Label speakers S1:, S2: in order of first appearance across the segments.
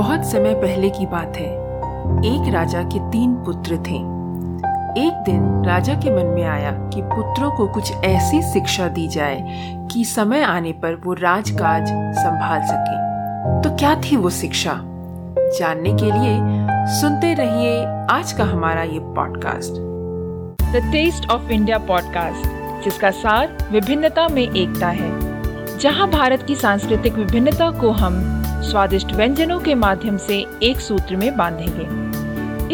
S1: बहुत समय पहले की बात है। एक राजा के तीन पुत्र थे। एक दिन राजा के मन में आया कि पुत्रों को कुछ ऐसी शिक्षा दी जाए कि समय आने पर वो राजकाज संभाल सके। तो क्या थी वो शिक्षा? जानने के लिए सुनते रहिए आज का हमारा ये podcast
S2: the taste of India podcast जिसका सार विभिन्नता में एकता है, जहाँ भारत की सांस्कृतिक विभिन्नता को हम स्वादिष्ट व्यंजनों के माध्यम से एक सूत्र में बांधेंगे।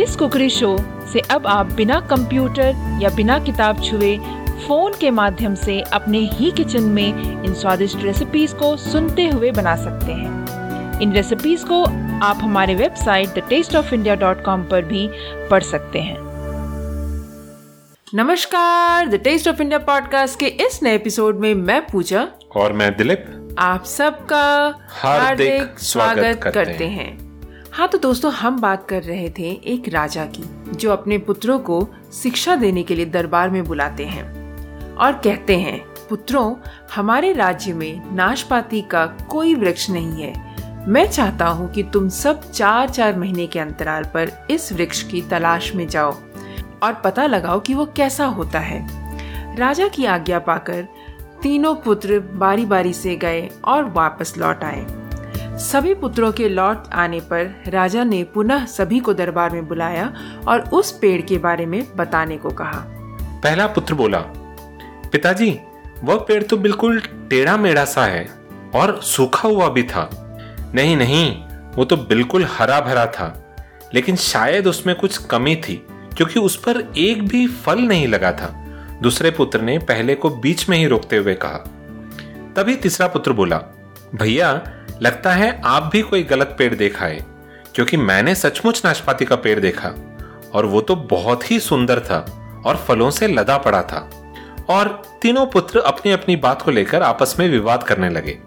S2: इस कुकरी शो से अब आप बिना कंप्यूटर या बिना किताब छुए फ़ोन के माध्यम से अपने ही किचन में इन स्वादिष्ट रेसिपीज़ को सुनते हुए बना सकते हैं। इन रेसिपीज़ को आप हमारे website the taste of India dot com पर भी पढ़ सकते हैं।
S1: नमस्कार the taste of India podcast के इस नए एपिसोड में मैं पूजा।
S3: और मैं दिलीप।
S1: आप सबका हार्दिक स्वागत करते, करते हैं। हाँ। तो दोस्तों हम बात कर रहे थे एक राजा की जो अपने पुत्रों को शिक्षा देने के लिए दरबार में बुलाते हैं और कहते हैं पुत्रों हमारे राज्य में नाशपाती का कोई वृक्ष नहीं है। मैं चाहता हूँ कि तुम सब चार चार महीने के अंतराल पर इस वृक्ष की तलाश में जाओ और पता लगाओ कि वो कैसा होता है। राजा की आज्ञा पाकर तीनों पुत्र बारी बारी से गए और वापस लौट आए। सभी पुत्रों के लौट आने पर राजा ने पुनः सभी को दरबार में बुलाया और उस पेड़ के बारे में बताने को कहा।
S3: पहला पुत्र बोला, पिताजी, वह पेड़ तो बिल्कुल टेढ़ा मेढ़ा सा है और सूखा हुआ भी था। नहीं नहीं, वो तो बिल्कुल हरा भरा था, लेकिन शायद उसमें कुछ कमी थी, क्योंकि उस पर एक भी फल नहीं लगा था। दूसरे पुत्र ने पहले को बीच में ही रोकते हुए कहा। तभी तीसरा पुत्र बोला, भैया, लगता है आप भी कोई गलत पेड़ देखा है, क्योंकि मैंने सचमुच नाशपाती का पेड़ देखा, और वो तो बहुत ही सुंदर था और फलों से लदा पड़ा था। और तीनों पुत्र अपनी अपनी बात को लेकर आपस में विवाद करने लगे।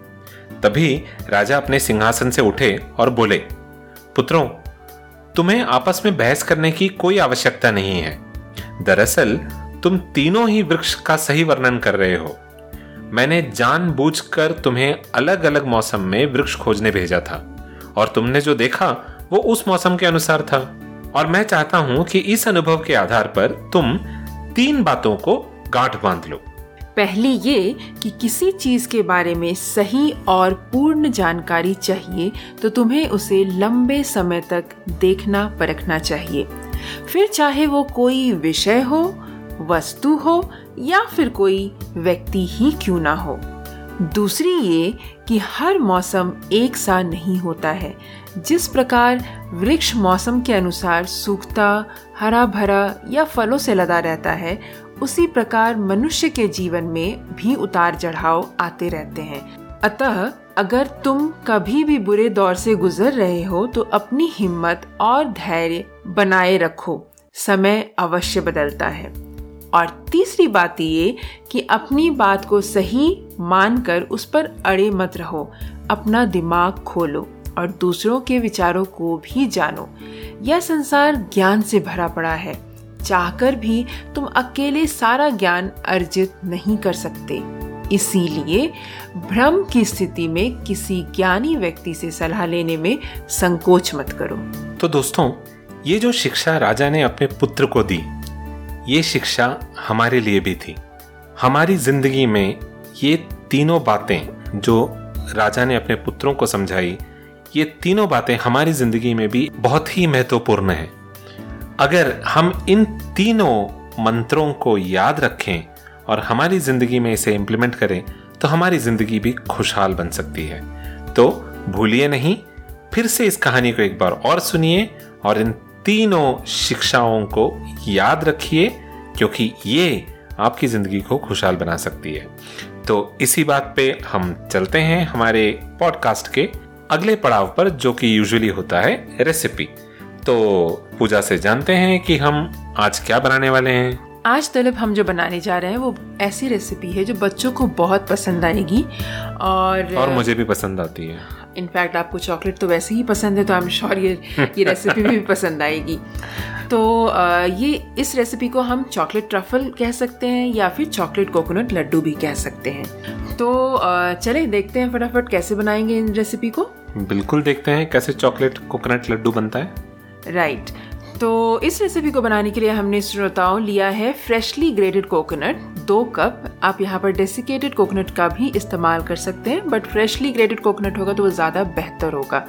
S3: तभी राजा अपने सिंहासन से उठे और बोले, पुत्रों, तुम्हें आपस में बहस करने की कोई आवश्यकता नहीं है। दरअसल तुम तीनों ही वृक्ष का सही वर्णन कर रहे हो। मैंने जानबूझकर तुम्हें अलग अलग मौसम में वृक्ष खोजने भेजा था, और तुमने जो देखा, वो उस मौसम के अनुसार था। और मैं चाहता हूँ कि इस अनुभव के आधार पर तुम तीन बातों को गांठ बाँध लो।
S1: पहली ये कि किसी चीज़ के बारे में सही और पूर्ण जानकारी चाहिए तो तुम्हें उसे लंबे समय तक देखना, परखना चाहिए। फिर चाहे वो कोई विषय हो वस्तु हो या फिर कोई व्यक्ति ही क्यों ना हो। दूसरी ये कि हर मौसम एक सा नहीं होता है। जिस प्रकार वृक्ष मौसम के अनुसार सूखता हरा भरा या फलों से लदा रहता है, उसी प्रकार मनुष्य के जीवन में भी उतार चढ़ाव आते रहते हैं। अतः अगर तुम कभी भी बुरे दौर से गुजर रहे हो तो अपनी हिम्मत और धैर्य बनाए रखो। समय अवश्य बदलता है। और तीसरी बात ये कि अपनी बात को सही मानकर उस पर अड़े मत रहो। अपना दिमाग खोलो और दूसरों के विचारों को भी जानो। यह संसार ज्ञान से भरा पड़ा है। चाहकर भी तुम अकेले सारा ज्ञान अर्जित नहीं कर सकते। इसीलिए भ्रम की स्थिति में किसी ज्ञानी व्यक्ति से सलाह लेने में संकोच मत करो।
S3: तो दोस्तों, ये जो शिक्षा राजा ने अपने पुत्र को दी ये शिक्षा हमारे लिए भी थी। हमारी ज़िंदगी में ये तीनों बातें जो राजा ने अपने पुत्रों को समझाई, ये तीनों बातें हमारी ज़िंदगी में भी बहुत ही महत्वपूर्ण है। अगर हम इन तीनों मंत्रों को याद रखें और हमारी ज़िंदगी में इसे इम्प्लीमेंट करें तो हमारी ज़िंदगी भी खुशहाल बन सकती है। तो भूलिए नहीं, फिर से इस कहानी को एक बार और सुनिए और इन तीनों शिक्षाओं को याद रखिए क्योंकि ये आपकी ज़िंदगी को खुशहाल बना सकती है। तो इसी बात पे हम चलते हैं हमारे पॉडकास्ट के अगले पड़ाव पर जो कि यूजुअली होता है रेसिपी। तो पूजा से जानते हैं कि हम आज क्या बनाने वाले हैं।
S1: आज तलब हम जो बनाने जा रहे हैं वो ऐसी रेसिपी है जो बच्चों को बहुत पसंद आएगी और
S3: और मुझे भी पसंद आती है।
S1: इनफैक्ट आपको चॉकलेट तो वैसे ही पसंद है तो आई एम श्योर ये ये रेसिपी भी पसंद आएगी। तो ये इस रेसिपी को हम चॉकलेट ट्रफल कह सकते हैं या फिर चॉकलेट कोकोनट लड्डू भी कह सकते हैं। तो चले देखते हैं फटाफट कैसे बनाएँगे इन रेसिपी को।
S3: बिल्कुल देखते हैं कैसे चॉकलेट कोकोनट लड्डू बनता है।
S1: Right right. तो इस रेसिपी को बनाने के लिए हमने श्रोताओं लिया है फ्रेशली ग्रेटेड कोकोनट दो कप आप यहाँ पर डेसिकेटेड कोकोनट का भी इस्तेमाल कर सकते हैं बट फ्रेशली ग्रेटेड कोकोनट होगा तो वो ज़्यादा बेहतर होगा।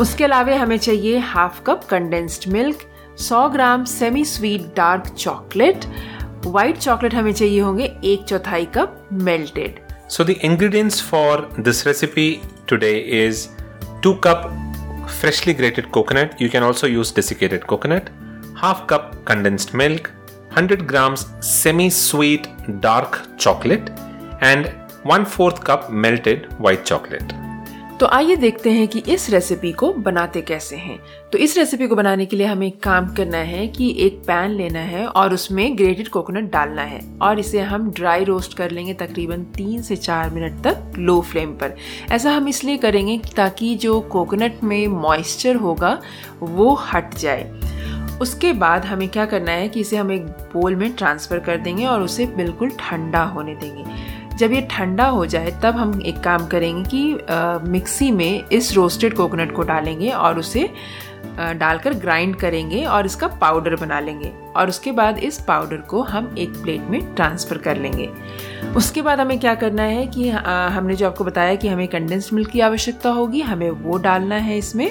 S1: उसके अलावा हमें चाहिए half cup condensed milk 100 gram semi sweet dark chocolate white chocolate हमें चाहिए होंगे एक चौथाई cup melted
S3: so the ingredients for this recipe today is two cup freshly grated coconut, you can also use desiccated coconut, half cup condensed milk, 100 grams semi sweet dark chocolate, and 1 4th cup melted white chocolate.
S1: तो आइए देखते हैं कि इस recipe को बनाते कैसे हैं। तो इस रेसिपी को बनाने के लिए हमें काम करना है कि एक पैन लेना है और उसमें ग्रेटेड कोकोनट डालना है और इसे हम ड्राई रोस्ट कर लेंगे तकरीबन तीन से चार मिनट तक लो फ्लेम पर। ऐसा हम इसलिए करेंगे ताकि जो कोकोनट में मॉइस्चर होगा वो हट जाए। उसके बाद हमें क्या करना है कि इसे हम एक बोल में ट्रांसफ़र कर देंगे और उसे बिल्कुल ठंडा होने देंगे। जब ये ठंडा हो जाए, तब हम एक काम करेंगे कि मिक्सी में इस रोस्टेड कोकोनट को डालेंगे और उसे डालकर ग्राइंड करेंगे और इसका पाउडर बना लेंगे। और उसके बाद इस पाउडर को हम एक प्लेट में ट्रांसफ़र कर लेंगे। उसके बाद हमें क्या करना है कि हमने जो आपको बताया कि हमें कंडेंस्ड मिल्क की आवश्यकता होगी, हमें वो डालना है इसमें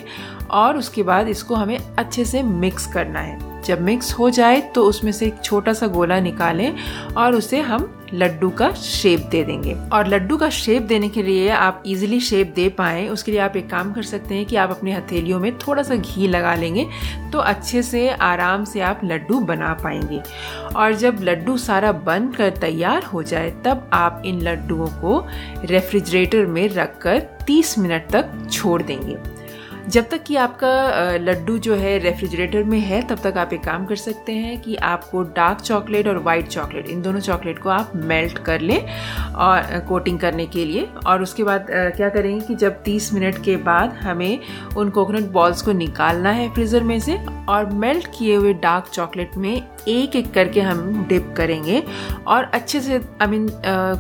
S1: और उसके बाद इसको हमें अच्छे से मिक्स करना है। जब मिक्स हो जाए तो उसमें से एक छोटा सा गोला निकालें और उसे हम लड्डू का शेप दे देंगे। और लड्डू का शेप देने के लिए आप इजीली शेप दे पाएँ। उसके लिए आप एक काम कर सकते हैं कि आप अपनी हथेलियों में थोड़ा सा घी लगा लेंगे तो अच्छे से आराम से आप लड्डू बना पाएँगे। और जब लड्डू सारा बन कर तैयार हो जाए, तब आप इन लड्डुओं को रेफ्रिजरेटर में रख कर 30 मिनट तक छोड़ देंगे। जब तक कि आपका लड्डू जो है रेफ्रिजरेटर में है, तब तक आप एक काम कर सकते हैं कि आपको डार्क चॉकलेट और वाइट चॉकलेट, इन दोनों चॉकलेट को आप मेल्ट कर लें और कोटिंग करने के लिए। और उसके बाद क्या करेंगे कि जब 30 मिनट के बाद हमें उन कोकोनट बॉल्स को निकालना है फ्रीज़र में से और मेल्ट किए हुए डार्क चॉकलेट में एक एक करके हम डिप करेंगे। और अच्छे से आई मीन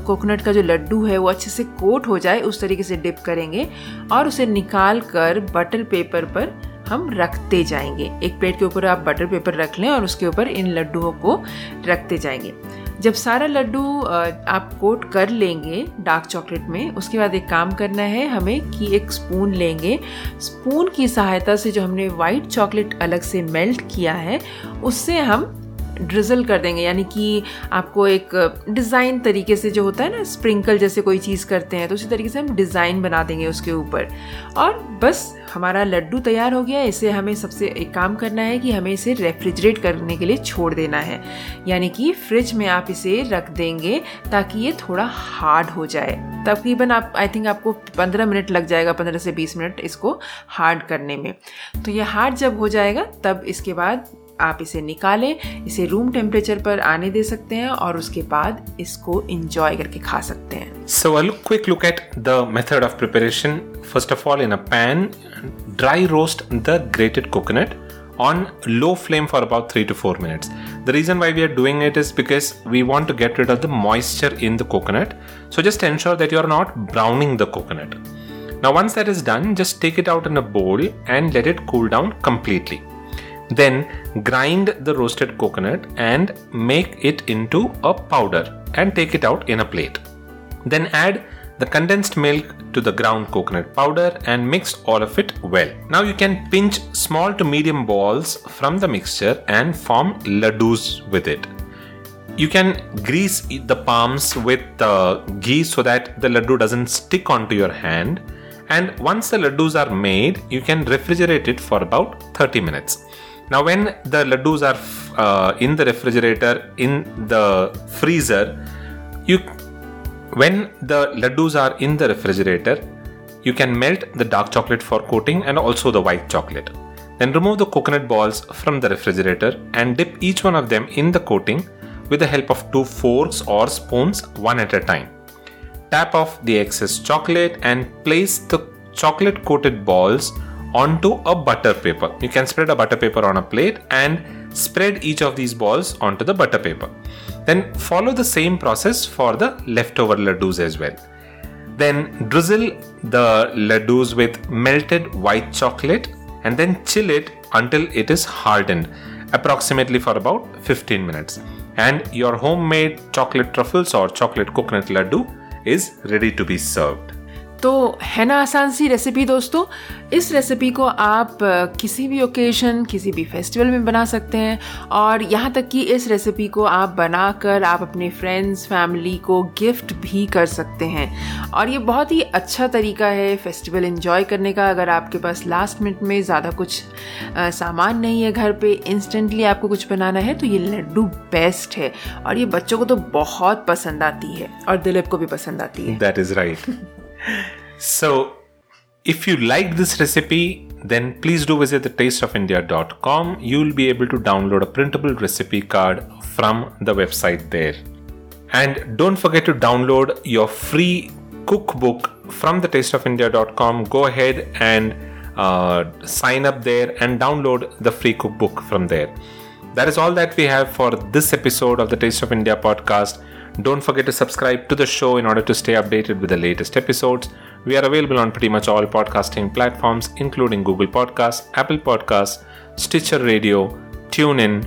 S1: कोकोनट का जो लड्डू है, वो अच्छे से कोट हो जाए, उस तरीके से डिप करेंगे। और उसे निकाल कर बटर पेपर पर हम रखते जाएँगे। एक प्लेट के ऊपर आप बटर पेपर रख लें और उसके ऊपर इन लड्डुओं को रखते जाएँगे। जब सारा लड्डू आप कोट कर लेंगे डार्क चॉकलेट में, उसके बाद एक काम करना है, हमें कि एक स्पून लेंगे। स्पून की सहायता से जो हमने वाइट चॉकलेट अलग से मेल्ट किया है, उससे हम ड्रिजल कर देंगे, यानी कि आपको एक डिज़ाइन तरीके से जो होता है ना स्प्रिंकल जैसे कोई चीज़ करते हैं तो उसी तरीके से हम डिज़ाइन बना देंगे उसके ऊपर। और बस, हमारा लड्डू तैयार हो गया इसे हमें सबसे एक काम करना है कि हमें इसे रेफ्रिजरेट करने के लिए छोड़ देना है। यानी कि फ्रिज में आप इसे रख देंगे ताकि ये थोड़ा हार्ड हो जाए। तकरीबन आप आई थिंक आपको 15 मिनट लग जाएगा 15 से 20 मिनट इसको हार्ड करने में। तो ये हार्ड जब हो जाएगा, तब इसके बाद आप इसे निकालें इसे रूम टेम्परेचर पर आने दे सकते हैं और उसके बाद इसको इंजॉय करके खा सकते हैं
S3: So a quick look at the method of preparation. First of all, in a pan, dry roast the grated coconut on low flame for about 3 to 4 minutes. The reason why we are doing it is because we want to get rid of the moisture in the coconut. So just ensure that you are not browning the coconut. Now, once that is done, just take it out in a bowl and let it cool down completely. Then grind the roasted coconut and make it into a powder and take it out in a plate. Then add the condensed milk to the ground coconut powder and mix all of it well. Now you can pinch small to medium balls from the mixture and form laddus with it. You can grease the palms with the ghee so that the laddu doesn't stick onto your hand. And once the laddus are made, you can refrigerate it for about 30 minutes. Now, when the laddus are uh, in the refrigerator, in the freezer, you when the laddus are in the refrigerator, you can melt the dark chocolate for coating and also the white chocolate. Then remove the coconut balls from the refrigerator and dip each one of them in the coating with the help of two forks or spoons one at a time. Tap off the excess chocolate and place the chocolate coated balls onto a butter paper. You can spread a butter paper on a plate and spread each of these balls onto the butter paper. Then follow the same process for the leftover laddus as well. Then drizzle the laddus with melted white chocolate and then chill it until it is hardened, approximately for about 15 minutes. And your homemade chocolate truffles or chocolate coconut laddu is ready to be served.
S1: तो है ना आसान सी recipe दोस्तों? इस recipe को आप किसी भी ओकेजन किसी भी फेस्टिवल में बना सकते हैं और यहाँ तक कि इस रेसिपी को आप बनाकर आप अपने फ्रेंड्स फैमिली को गिफ्ट भी कर सकते हैं। और ये बहुत ही अच्छा तरीका है फेस्टिवल इन्जॉय करने का। अगर आपके पास लास्ट मिनट में ज़्यादा कुछ आ, सामान नहीं है घर पे इंस्टेंटली आपको कुछ बनाना है तो ये लड्डू बेस्ट है। और ये बच्चों को तो बहुत पसंद आती है और दिलीप को भी पसंद आती है।
S3: That is right So, if you like this recipe, then please do visit the tasteofindia.com. You'll be able to download a printable recipe card from the website there. And don't forget to download your free cookbook from the tasteofindia.com. Go ahead and uh, sign up there and download the free cookbook from there. That is all that we have for this episode of the Taste of India podcast. Don't forget to subscribe to the show in order to stay updated with the latest episodes. We are available on pretty much all podcasting platforms, including Google Podcasts, Apple Podcasts, Stitcher Radio, TuneIn,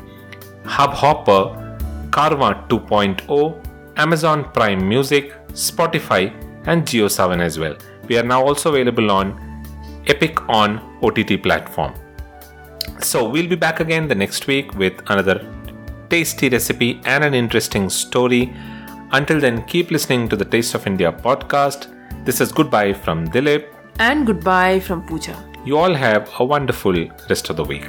S3: Hubhopper, Carva 2.0, Amazon Prime Music, Spotify, and JioSavan as well. We are now also available on Epic on OTT platform. So we'll be back again the next week with another tasty recipe and an interesting story. Until then, keep listening to the Taste of India podcast. This is goodbye from Dilip.
S1: And goodbye from Pooja.
S3: You all have a wonderful rest of the week.